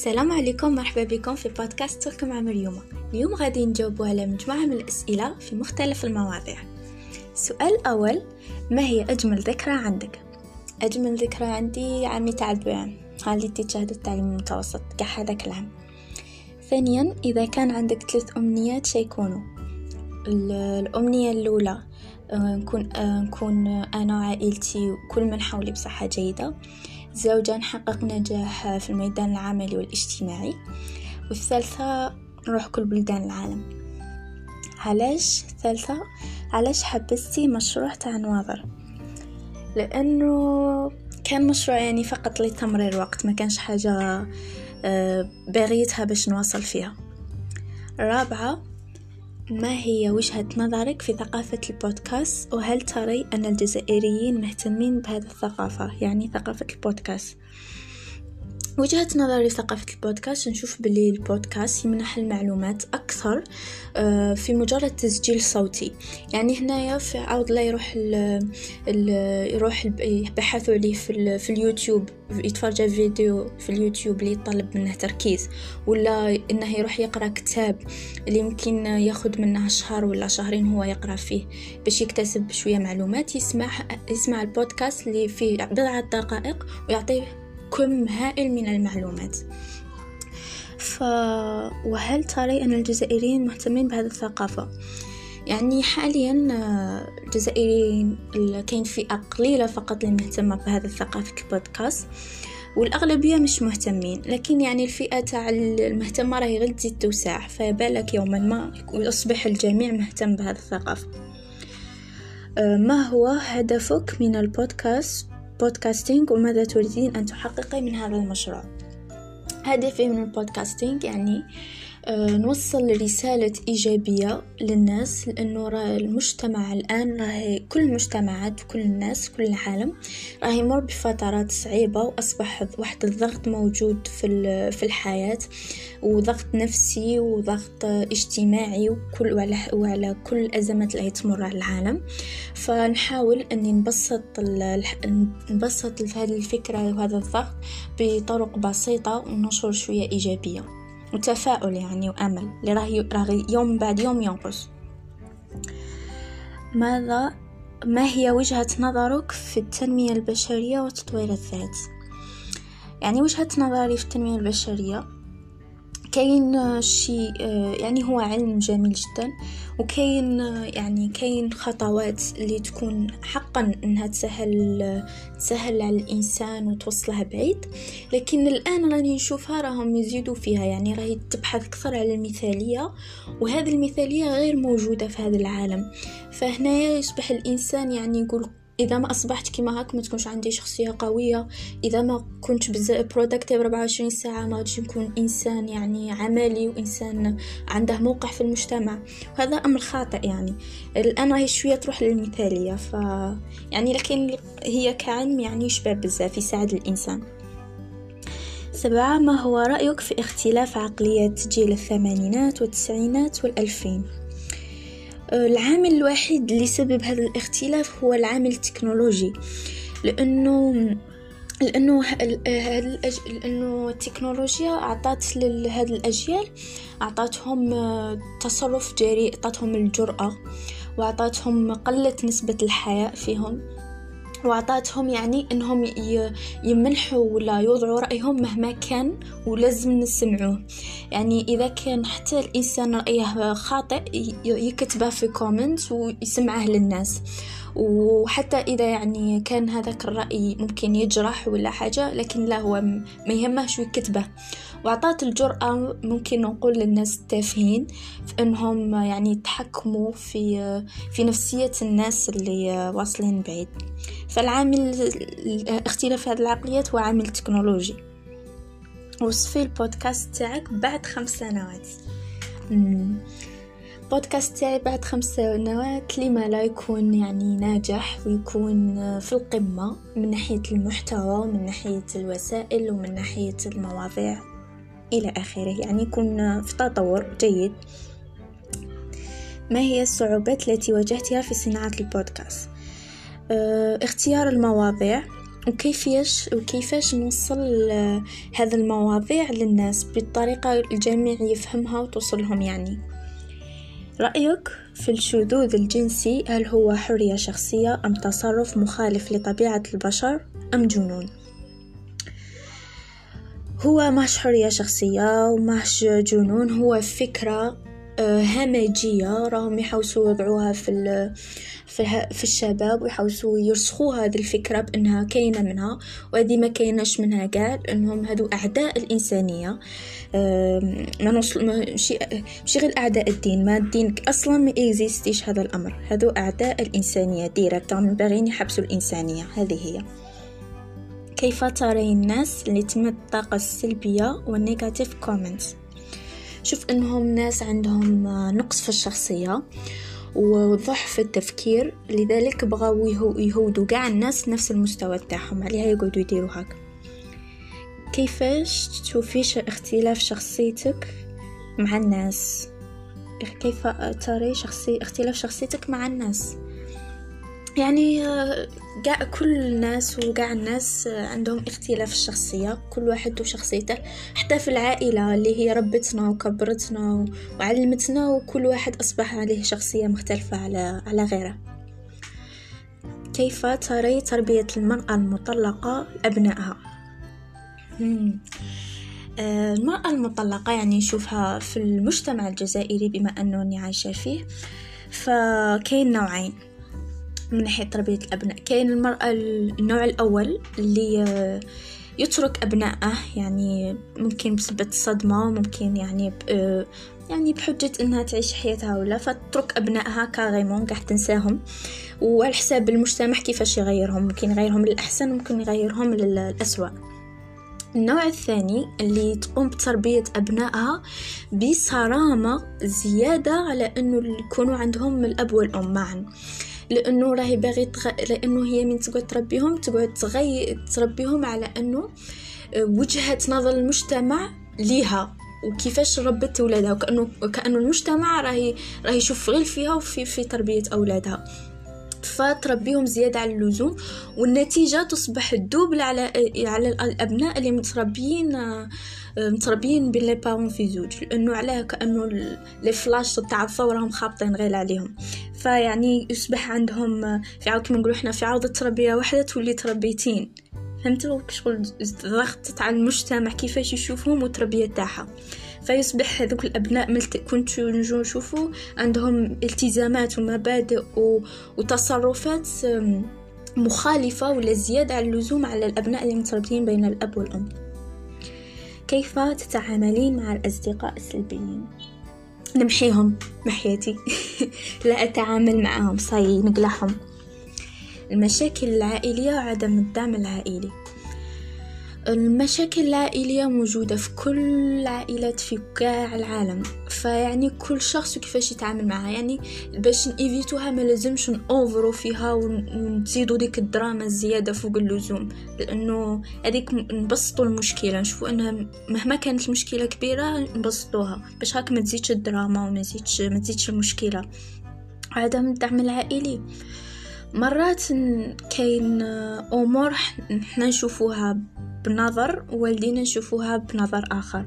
السلام عليكم مرحبا بكم في بودكاست ترك مع مريومة. اليوم غادي نجاوب على مجموعة من الأسئلة في مختلف المواضيع. السؤال الأول ما هي أجمل ذكرى عندك؟ أجمل ذكرى عندي عامي تاع البيان اللي تشاهد التعليم المتوسط كاع هذاك العام ثانيا إذا كان عندك ثلاث أمنيات شيكونوا الأمنية الأولى آه، نكون آه، نكون أنا وعائلتي وكل من حولي بصحة جيدة. زوجة نحقق نجاح في الميدان العملي والاجتماعي. والثالثة نروح كل بلدان العالم. علاش ثالثة؟ علاش حبستي مشروع تاع نواظر؟ لأنه كان مشروع يعني فقط لتمرير وقت ما كانش حاجة آه، باغيتها باش نواصل فيها. الرابعة ما هي وجهة نظرك في ثقافة البودكاست؟ وهل تري أن الجزائريين مهتمين بهذه الثقافة؟ يعني ثقافة البودكاست. وجهة نظري ثقافة البودكاست نشوف باللي البودكاست يمنح المعلومات أكثر آه، في مجرد تسجيل صوتي. يعني هنايا في عاود لا يروح ال ال يروح يبحثوا عليه في, في اليوتيوب يتفرج فيديو في اليوتيوب اللي يطلب منه تركيز ولا إنه يروح يقرأ كتاب اللي يمكن ياخذ منه شهر ولا شهرين هو يقرأ فيه باش يكتسب شوية معلومات يسمع يسمع البودكاست اللي فيه بضعة دقائق ويعطيه كم هائل من المعلومات. ف... وهل ترى أن الجزائريين مهتمين بهذه الثقافة؟ يعني حاليا آه، الجزائريين كاين فئة قليلة فقط اللي مهتمة بهذا ثقافة البودكاست والأغلبية مش مهتمين. لكن يعني الفئة تاع المهتمة راهي غير تزيد توسع فبالك يوما ما يصبح الجميع مهتم بهذه الثقافة. آه، ما هو هدفك من البودكاست؟ بودكاستينج وماذا تريدين أن تحققي من هذا المشروع. هدفي من البودكاستينج يعني آه، نوصل رسالة إيجابية للناس لأنه راه المجتمع الآن راه كل المجتمعات كل الناس كل العالم راه يمر بفترات صعيبة وأصبح واحد الضغط موجود في في الحياة وضغط نفسي وضغط اجتماعي وكل وعلى, وعلى كل الأزمات اللي تمر على العالم. فنحاول أني نبسط نبسط هذه الفكرة وهذا الضغط بطرق بسيطة وننشر شوية إيجابية. وتفاؤل يعني وأمل. اللي راه يوم بعد يوم ينقص. ماذا؟ ما هي وجهة نظرك في التنمية البشرية وتطوير الذات؟ يعني وجهة نظري في التنمية البشرية كاين شيء يعني هو علم جميل جدا وكاين يعني كاين خطوات اللي تكون حقا إنها تسهل تسهل على الإنسان وتوصلها بعيد لكن الآن راني نشوفها راهم يزيدوا فيها يعني راهي تبحث أكثر على المثالية وهذه المثالية غير موجودة في هذا العالم. فهنا يصبح الإنسان يعني يقول إذا ما أصبحت كيما هاك ما تكونش عندي شخصية قوية. إذا ما كنت بزاف برودكتيف 24 ساعة ما غاديش نكون إنسان يعني عملي وإنسان عنده موقع في المجتمع. وهذا أمر خاطئ يعني. الآن راهي شوية تروح للمثالية. ف يعني لكن هي كعلم يعني شباب بزاف يساعد الإنسان. سبعة ما هو رأيك في اختلاف عقليات جيل الثمانينات والتسعينات والألفين؟ العامل الوحيد اللي سبب هذا الاختلاف هو العامل التكنولوجي. لأنه لأنه الأج... لأنه التكنولوجيا اعطت لهذه الأجيال اعطتهم آه، تصرف جريء اعطتهم الجرأة واعطتهم قلت نسبة الحياء فيهم. وعطاتهم يعني إنهم يمنحوا ولا يوضعوا رأيهم مهما كان ولازم نسمعوه يعني إذا كان حتى الإنسان رأيه خاطئ يكتبه في كومنت ويسمعه للناس. وحتى إذا يعني كان هذاك الرأي ممكن يجرح ولا حاجة لكن لا هو ما يهمهش يكتبه. وعطات الجرأة ممكن نقول للناس التافهين في إنهم يعني يتحكموا في في نفسية الناس اللي واصلين بعيد. فالعامل اختلاف هذه العقليات هو عامل تكنولوجي. وصفي البودكاست تاعك بعد خمس سنوات. بودكاست تاعي بعد خمس سنوات لما لا يكون يعني ناجح ويكون في القمة من ناحية المحتوى ومن ناحية الوسائل ومن ناحية المواضيع. إلى آخره. يعني يكون في تطور جيد. ما هي الصعوبات التي واجهتها في صناعة البودكاست؟ آه اختيار المواضيع. وكيفيش وكيفاش نوصل هذه المواضيع للناس بالطريقة الجميع يفهمها وتوصلهم يعني. رأيك في الشذوذ الجنسي هل هو حرية شخصية أم تصرف مخالف لطبيعة البشر أم جنون؟ هو ماش حرية شخصية وماش جنون هو فكرة آه، همجية. راهم يحوسوا يوضعوها في في, الشباب ويحوسوا يرسخوا هذه الفكرة بأنها كاينة منها وهذه ما كايناش منها قال أنهم هادو أعداء الإنسانية. ما نوصل ماشي ماشي غير أعداء الدين ما الدين أصلا ما existe يش هذا الأمر. هادو أعداء الإنسانية directement باغيين يحبسوا الإنسانية هذه هي. كيف ترى الناس اللي تم الطاقة السلبية وال negative comments شوف إنهم ناس عندهم نقص في الشخصية وضعف في التفكير لذلك بغاو يهودوا قاع الناس نفس المستوى تاعهم. عليها يقعدوا يديروا هكا كيفاش تشوفيش اختلاف شخصيتك مع الناس؟ كيف ترى شخصي اختلاف شخصيتك مع الناس؟ يعني قاع كل الناس وقاع الناس عندهم اختلاف الشخصية كل واحد وشخصيته. حتى في العائلة اللي هي ربتنا وكبرتنا وعلمتنا وكل واحد أصبح عليه شخصية مختلفة على, على غيره. كيف تري تربية المرأة المطلقة أبنائها؟ آه، المرأة المطلقة يعني نشوفها في المجتمع الجزائري بما أنني عايشة فيه فكاين نوعين. من ناحية تربية الأبناء. كاين المرأة النوع الأول اللي آه، يترك أبنائه يعني ممكن بسبب الصدمة ممكن يعني آه، يعني بحجة إنها تعيش حياتها ولا فتترك أبنائها كاغيمون قاع تنساهم. وعلى حساب المجتمع كيفاش يغيرهم. ممكن يغيرهم للأحسن ممكن يغيرهم للأسوأ. النوع الثاني اللي تقوم بتربية أبنائها بصرامة زيادة على أنه يكونوا عندهم الأب والأم معا. لأنه راهي باغي تغ... لأنه هي من تقعد تربيهم تقعد تغي تربيهم على أنه آه، وجهة نظر المجتمع ليها وكيفاش ربت ولادها وكأنه كانه المجتمع راهي راهي يشوف غير فيها وفي في تربية أولادها. فتربيهم زيادة على اللزوم والنتيجة تصبح الدوبل على على الأبناء اللي متربيين متربيين بين لي بارون في زوج لأنه علاه كأنه لي فلاش تاع الثورة هم خابطين غير عليهم. فيعني يصبح عندهم في عاود كما نقولوا حنا في عوض التربية واحدة تولي تربيتين. فهمتوا شغل الضغط تاع المجتمع كيفاش يشوفهم والتربية تاعها. فيصبح هذوك الأبناء ملت كنت نجو نشوفوا عندهم التزامات ومبادئ وتصرفات مخالفة ولا زيادة على اللزوم على الأبناء اللي متربيين بين الأب والأم. كيف تتعاملين مع الأصدقاء السلبيين؟ نمحيهم محياتي لا أتعامل معهم صاي نقلعهم. المشاكل العائلية وعدم الدعم العائلي. المشاكل العائلية موجودة في كل العائلات في كاع العالم. فيعني كل شخص وكيفاش يتعامل معها. يعني باش نيفيتوها ما لازمش نوفرو فيها ونزيدو ديك الدراما الزيادة فوق اللزوم. لأنه هذيك نبسطو المشكلة. نشوفو أنها مهما كانت المشكلة كبيرة نبسطوها. باش هاك ما تزيدش الدراما وما تزيدش ما تزيدش المشكلة. عدم الدعم العائلي. مرات كاين أمور حنا نشوفوها بنظر والدينا نشوفوها بنظر آخر.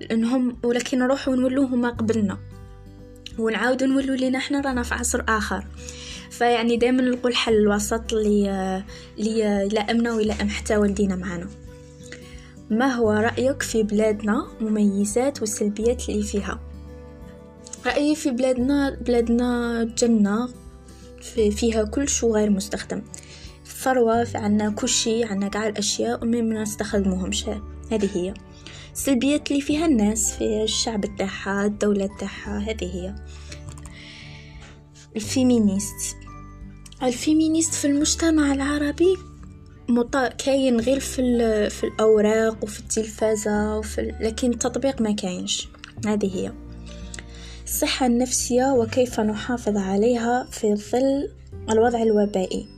لأنهم ولكن نروحو نولو هما قبلنا. ونعاودو نولو لينا حنا رانا في عصر آخر. فيعني دائما نلقوا الحل الوسط اللي اللي يلائمنا ويلائم حتى والدينا معنا ما هو رأيك في بلادنا مميزات والسلبيات اللي فيها؟ رأيي في بلادنا بلادنا جنة في فيها كل شو غير مستخدم. ثروة في عنا كل شي عنا قاع الأشياء وما نستخدموهمش هذه هي. السلبيات اللي فيها الناس في الشعب تاعها الدولة تاعها هذه هي. ال féministe. ال féministe في المجتمع العربي مط... كاين غير في, في الأوراق وفي التلفازة وفي لكن التطبيق ما كاينش. هذه هي. الصحة النفسية وكيف نحافظ عليها في ظل الوضع الوبائي.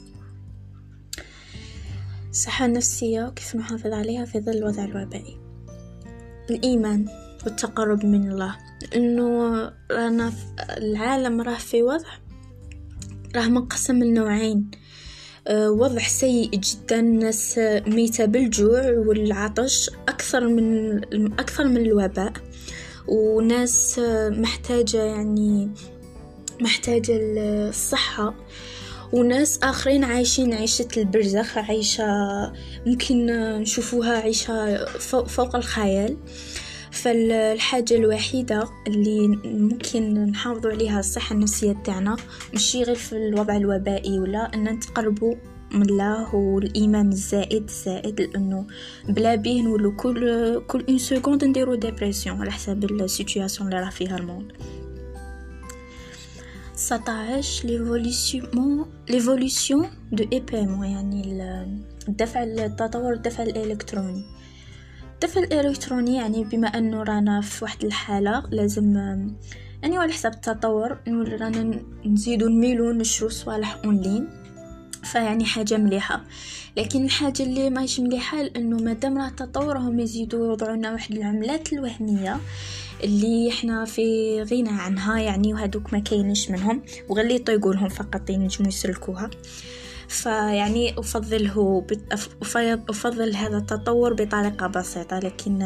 الصحة النفسية وكيف نحافظ عليها في ظل الوضع الوبائي. الإيمان والتقرب من الله. لأنه رانا العالم راه في وضع راه منقسم لنوعين. آه، وضع سيء جدا الناس ميتة بالجوع والعطش أكثر من أكثر من الوباء. وناس محتاجة يعني محتاجة الصحة. وناس آخرين عايشين عيشة البرزخ عيشة ممكن نشوفوها عيشة فوق الخيال. فالحاجة الوحيدة اللي ممكن نحافظوا عليها الصحة النفسية تاعنا مش غير في الوضع الوبائي ولا إن نتقربوا من الله والإيمان الزائد الزائد لأنه بلا بيه نولو كل كل اون سكوند نديرو ديبرسيون على حساب السيتوياسيون اللي راه فيها الموند 19 ليفوليسيون دو اي بي ام يعني الدفع التطور الدفع الالكتروني الدفع الالكتروني يعني بما انه رانا في واحد الحاله لازم يعني على حساب التطور رانا نزيدو نميلو نشرو صوالح اونلاين فيعني حاجة مليحة. لكن الحاجة اللي ماهيش مليحة لأنه مادام راه التطور هم يزيدوا يوضعوا واحد العملات الوهمية اللي إحنا في غنى عنها يعني وهذوك ما كاينش منهم وغير اللي يطيقولهم فقط ينجموا يسلكوها. فيعني أفضله أفضل هذا التطور بطريقة بسيطة لكن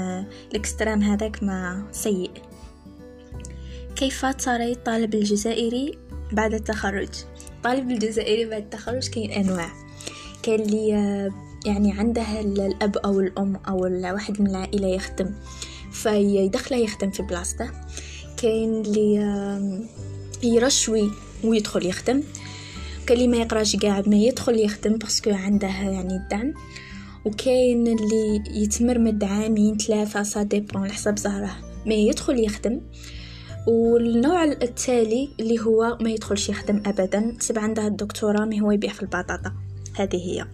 الاكسترام هذاك ما سيء. كيف ترى الطالب الجزائري بعد التخرج؟ الطالب الجزائري بعد التخرج كاين أنواع كاين اللي يعني عنده الأب أو الأم أو واحد من العائلة يخدم. فيدخله يخدم في بلاصته كاين اللي يرشوي ويدخل يخدم. كاين اللي ما يقراش قاع ما يدخل يخدم parce que عنده يعني الدعم. وكاين اللي يتمرمد عامين ثلاثة ça dépend على حسب زهرة. ما يدخل يخدم. والنوع التالي اللي هو ما يدخلش يخدم ابدا تسب عنده الدكتوراه ما هو يبيع في البطاطا. هذه هي.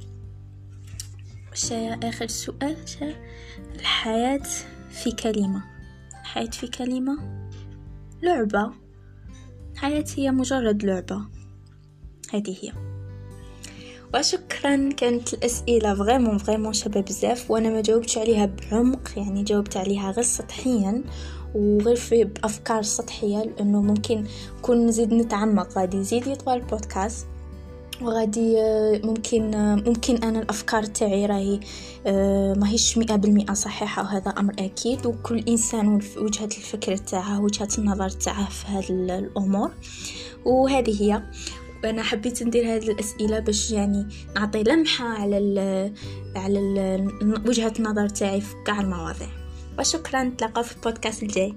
وش آخر سؤال. الحياة في كلمة. الحياة في كلمة؟ لعبة. الحياة هي مجرد لعبة. هذه هي. وشكرا كانت الأسئلة vraiment vraiment شابه بزاف وأنا ما جاوبتش عليها بعمق يعني جاوبت عليها غير سطحيا. وغير في بأفكار سطحية لأنه ممكن كون نزيد نتعمق. غادي يزيد يطول البودكاست وغادي آه، ممكن آه، ممكن أنا الأفكار تاعي راهي آه، ماهيش مئة بالمئة صحيحة وهذا أمر أكيد. وكل إنسان وجهة الفكر تاعه وجهة النظر تاعه في هذه الأمور. وهذه هي. أنا حبيت ندير هذه الأسئلة باش يعني نعطي لمحة على ال على ال وجهة النظر تاعي في كاع المواضيع. وشكرا نتلاقاو في البودكاست الجاي.